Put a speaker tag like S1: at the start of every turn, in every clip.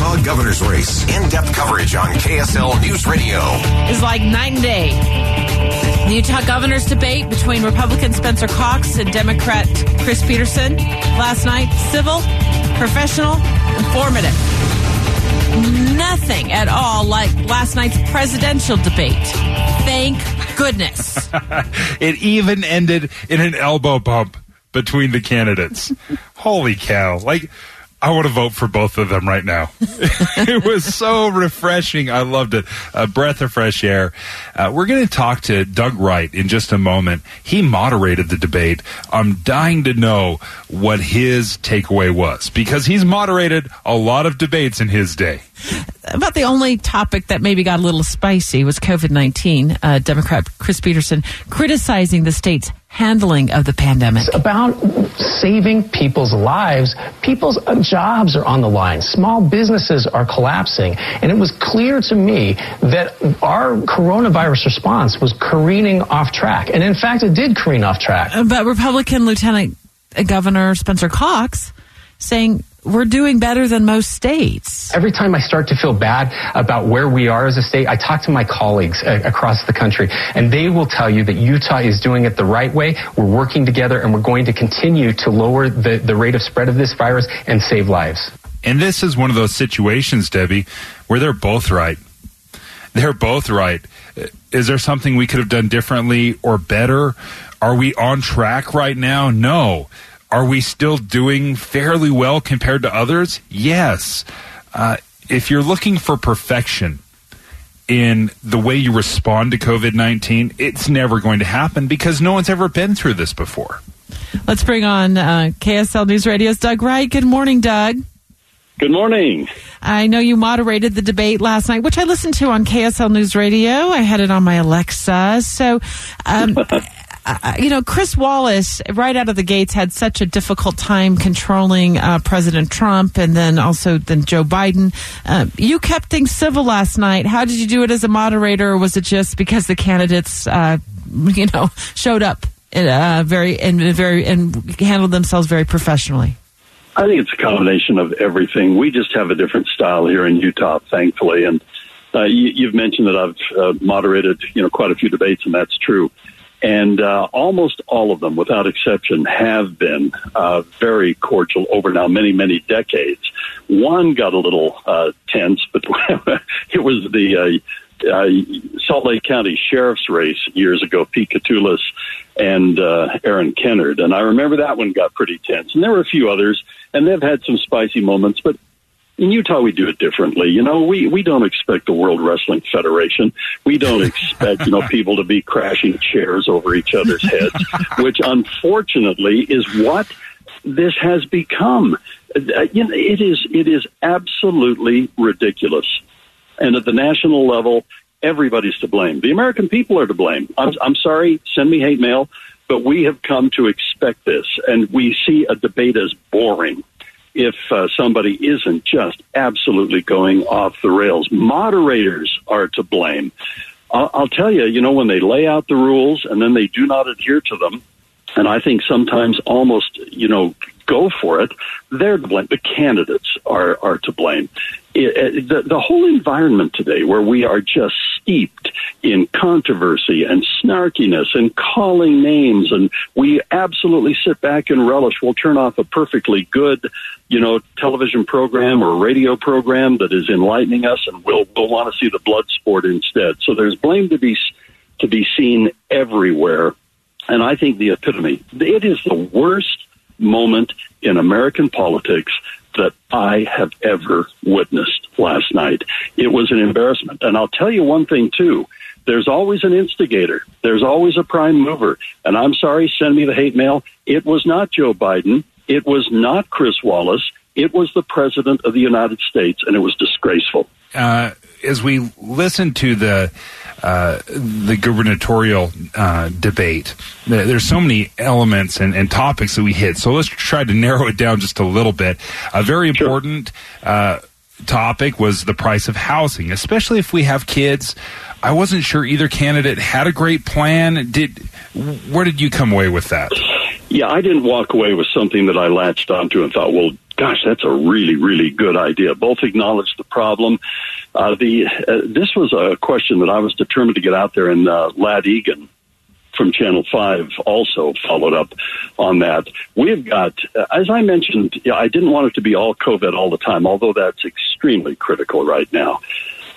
S1: Utah governor's race. In-depth coverage on KSL News Radio.
S2: Is like night and day. The Utah governor's debate between Republican Spencer Cox and Democrat Chris Peterson last night. Civil, professional, informative. Nothing at all like last night's presidential debate. Thank goodness.
S3: it even ended in an elbow bump between the candidates. Holy cow. Like, I want to vote for both of them right now. it was so refreshing. I loved it. A breath of fresh air. Uh, we're going to talk to Doug Wright in just a moment. He moderated the debate. I'm dying to know what his takeaway was because he's moderated a lot of debates in his day.
S2: About the only topic that maybe got a little spicy was COVID 19. Uh, Democrat Chris Peterson criticizing the state's handling of the pandemic.
S4: It's about saving people's lives. People's uh, jobs are on the line. Small businesses are collapsing. And it was clear to me that our coronavirus response was careening off track. And in fact, it did careen off track.
S2: But Republican Lieutenant Governor Spencer Cox saying we're doing better than most states.
S4: Every time I start to feel bad about where we are as a state, I talk to my colleagues uh, across the country, and they will tell you that Utah is doing it the right way. We're working together, and we're going to continue to lower the, the rate of spread of this virus and save lives.
S3: And this is one of those situations, Debbie, where they're both right. They're both right. Is there something we could have done differently or better? Are we on track right now? No. Are we still doing fairly well compared to others? Yes. Uh, if you're looking for perfection in the way you respond to COVID 19, it's never going to happen because no one's ever been through this before.
S2: Let's bring on uh, KSL News Radio's Doug Wright. Good morning, Doug.
S5: Good morning.
S2: I know you moderated the debate last night, which I listened to on KSL News Radio. I had it on my Alexa. So, um, uh, you know, Chris Wallace, right out of the gates, had such a difficult time controlling uh, President Trump and then also then Joe Biden. Uh, you kept things civil last night. How did you do it as a moderator, or was it just because the candidates, uh, you know, showed up uh, very and very and handled themselves very professionally?
S5: I think it's a combination of everything. We just have a different style here in Utah, thankfully, and uh, you, have mentioned that I've moderated, you know, quite a few debates, and that's true. And uh, almost all of them, without exception, have been uh, very cordial over now many, many decades. One got a little uh, tense, but it was the uh, uh, Salt Lake County Sheriff's race years ago, Pete Katulis and uh, Aaron Kennard. And I remember that one got pretty tense. And there were a few others, and they've had some spicy moments, but in Utah, we do it differently. You know, we, we don't expect the World Wrestling Federation. We don't expect, you know, people to be crashing chairs over each other's heads, which unfortunately is what this has become. Uh, you know, it is, it is absolutely ridiculous. And at the national level, everybody's to blame. The American people are to blame. I'm, I'm sorry, send me hate mail, but we have come to expect this, and we see a debate as boring if uh, somebody isn't just absolutely going off the rails. Moderators are to blame. I'll, I'll tell you, you know, when they lay out the rules and then they do not adhere to them, and I think sometimes almost, you know, go for it, they're to blame. The candidates are, are to blame. The, the whole environment today where we are just steeped in controversy and snarkiness and calling names and we absolutely sit back and relish. We'll turn off a perfectly good, you know, television program or radio program that is enlightening us and we'll, we'll want to see the blood sport instead. So there's blame to be, to be seen everywhere. And I think the epitome, it is the worst moment in American politics that I have ever witnessed last night. It was an embarrassment. And I'll tell you one thing too. There's always an instigator. There's always a prime mover. And I'm sorry, send me the hate mail. It was not Joe Biden. It was not Chris Wallace. It was the president of the United States, and it was disgraceful.
S3: Uh, as we listen to the uh, the gubernatorial uh, debate, there's so many elements and, and, topics that we hit. So let's try to narrow it down just a little bit. A very important uh, topic was the price of housing, especially if we have kids. I wasn't sure either candidate had a great plan. Did where did you come away with that?
S5: Yeah, I didn't walk away with something that I latched onto and thought, well, gosh, that's a really, really good idea. Both acknowledged the problem. Uh, the uh, this was a question that I was determined to get out there, and uh, Lad Egan from Channel 5 also followed up on that. We've got, uh, as I mentioned, I didn't want it to be all COVID all the time, although that's extremely critical right now.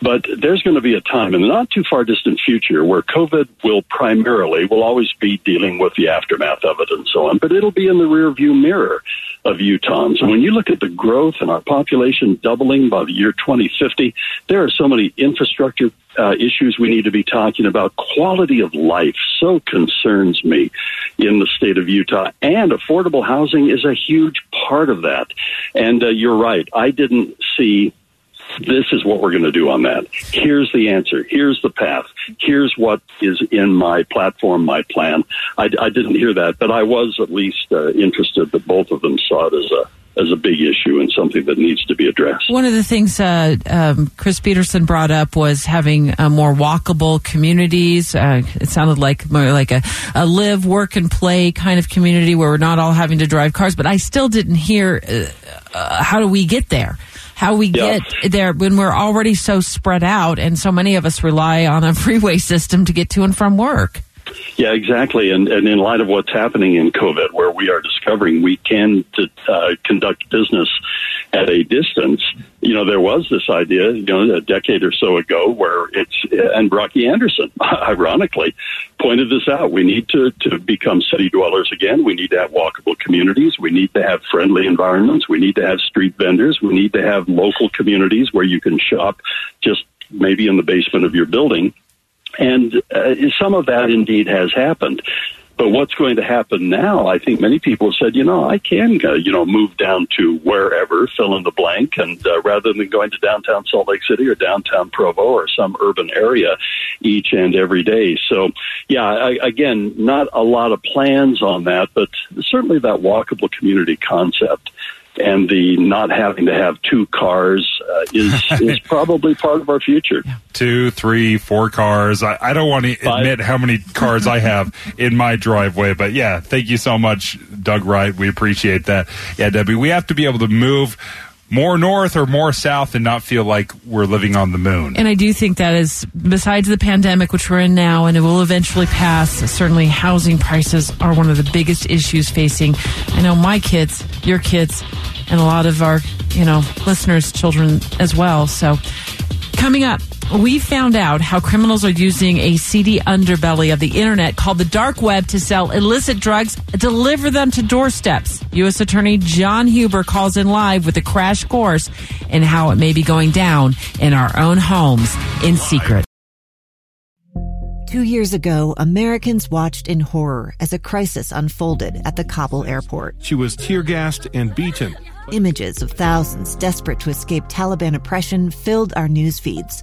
S5: But there's going to be a time in the not too far distant future where COVID will primarily, will always be dealing with the aftermath of it and so on, but it'll be in the rear view mirror of Utahns. When you look at the growth and our population doubling by the year 2050, there are so many infrastructure uh, issues we need to be talking about. Quality of life so concerns me in the state of Utah, and affordable housing is a huge part of that. And uh, you're right, I didn't see this is what we're going to do on that. Here's the answer. Here's the path. Here's what is in my platform, my plan. I, I didn't hear that, but I was at least uh, interested that both of them saw it as a as a big issue and something that needs to be addressed.
S2: One of the things uh, um, Chris Peterson brought up was having uh, more walkable communities. Uh, it sounded like more like a, a, live, work, and play kind of community where we're not all having to drive cars. But I still didn't hear uh, uh, how do we get there how we get there when we're already so spread out and so many of us rely on a freeway system to get to and from work.
S5: Yeah, exactly. And, and in light of what's happening in COVID, where we are discovering we can uh, conduct business at a distance, you know, there was this idea, you know, a decade or so ago where it's, and Rocky Anderson, ironically, pointed this out. We need to, to become city dwellers again. We need to have walkable communities. We need to have friendly environments. We need to have street vendors. We need to have local communities where you can shop just maybe in the basement of your building and uh, some of that indeed has happened. But what's going to happen now? I think many people have said, you know, I can, uh, you know, move down to wherever, fill in the blank, and uh, rather than going to downtown Salt Lake City or downtown Provo or some urban area each and every day. So, yeah, I, again, not a lot of plans on that, but certainly that walkable community concept and the not having to have two cars uh, is is probably part of our future.
S3: Two, three, four cars. I, I don't want to admit how many cars I have in my driveway, but yeah, thank you so much, Doug Wright. We appreciate that. Yeah, Debbie, we have to be able to move more north or more south and not feel like we're living on the moon.
S2: And I do think that is, besides the pandemic, which we're in now and it will eventually pass, certainly housing prices are one of the biggest issues facing, I know my kids, your kids, and a lot of our, you know, listeners' children as well. So coming up, we found out how criminals are using a seedy underbelly of the internet called the dark web to sell illicit drugs, deliver them to doorsteps. U.S. Attorney John Huber calls in live with a crash course in how it may be going down in our own homes in secret.
S6: Two years ago, Americans watched in horror as a crisis unfolded at the Kabul airport.
S7: She was tear gassed and beaten.
S6: Images of thousands desperate to escape Taliban oppression filled our news feeds.